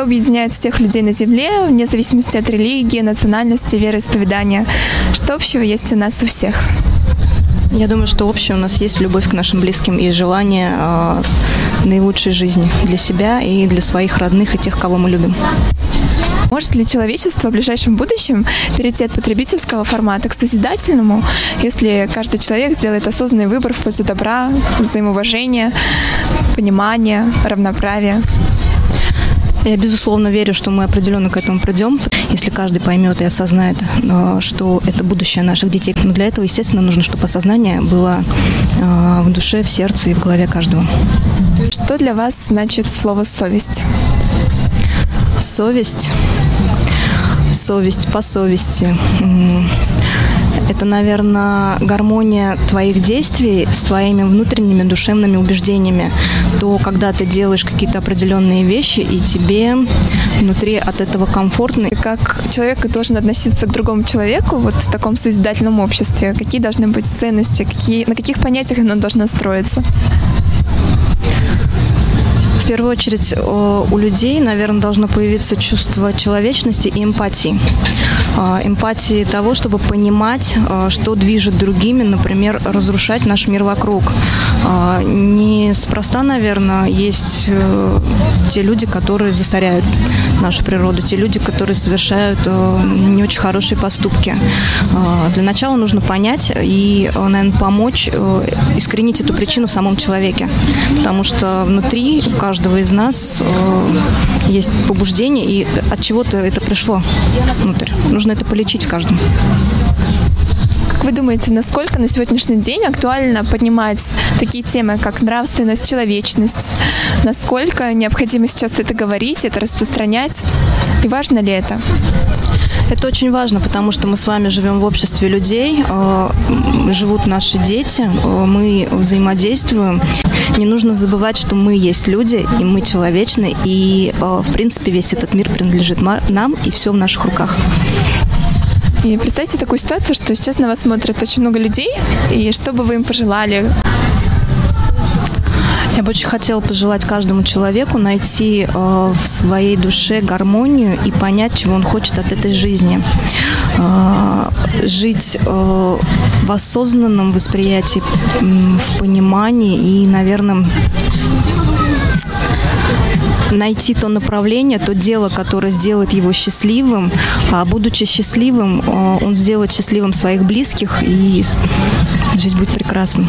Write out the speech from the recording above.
Что объединяет всех людей на Земле, вне зависимости от религии, национальности, вероисповедания? Что общего есть у нас у всех? Я думаю, что общее у нас есть любовь к нашим близким и желание э, наилучшей жизни для себя и для своих родных и тех, кого мы любим. Может ли человечество в ближайшем будущем перейти от потребительского формата к созидательному, если каждый человек сделает осознанный выбор в пользу добра, взаимоуважения, понимания, равноправия? Я, безусловно, верю, что мы определенно к этому придем, если каждый поймет и осознает, э, что это будущее наших детей. Но для этого, естественно, нужно, чтобы осознание было э, в душе, в сердце и в голове каждого. Что для вас значит слово «совесть»? Совесть. Совесть по совести. Это, наверное, гармония твоих действий с твоими внутренними душевными убеждениями. То, когда ты делаешь какие-то определенные вещи, и тебе внутри от этого комфортно. Как человек должен относиться к другому человеку вот в таком созидательном обществе? Какие должны быть ценности? Какие, на каких понятиях оно должно строиться? Первую очередь у людей, наверное, должно появиться чувство человечности и эмпатии. А, эмпатии того, чтобы понимать, а, что движет другими, например, разрушать наш мир вокруг. Неспроста, наверное, есть э, те люди, которые засоряют нашу природу, те люди, которые совершают э, не очень хорошие поступки. Для начала нужно понять и, наверное, помочь э, искоренить эту причину в самом человеке. Потому что внутри каждого каждого из нас э, есть побуждение, и от чего-то это пришло внутрь. Нужно это полечить в каждом. Как вы думаете, насколько на сегодняшний день актуально поднимать такие темы, как нравственность, человечность? Насколько необходимо сейчас это говорить, это распространять? И важно ли это? Это очень важно, потому что мы с вами живем в обществе людей, э, живут наши дети, э, мы взаимодействуем. Не нужно забывать, что мы есть люди, и мы человечны, и, э, в принципе, весь этот мир принадлежит нам, и все в наших руках. И представьте такую ситуацию, что сейчас на вас смотрят очень много людей, и что бы вы им пожелали? Я бы очень хотела пожелать каждому человеку найти э, в своей душе гармонию и понять, чего он хочет от этой жизни. Э, жить э, в осознанном восприятии, в понимании и, наверное, найти то направление, то дело, которое сделает его счастливым, а будучи счастливым, э, он сделает счастливым своих близких, и жизнь будет прекрасна.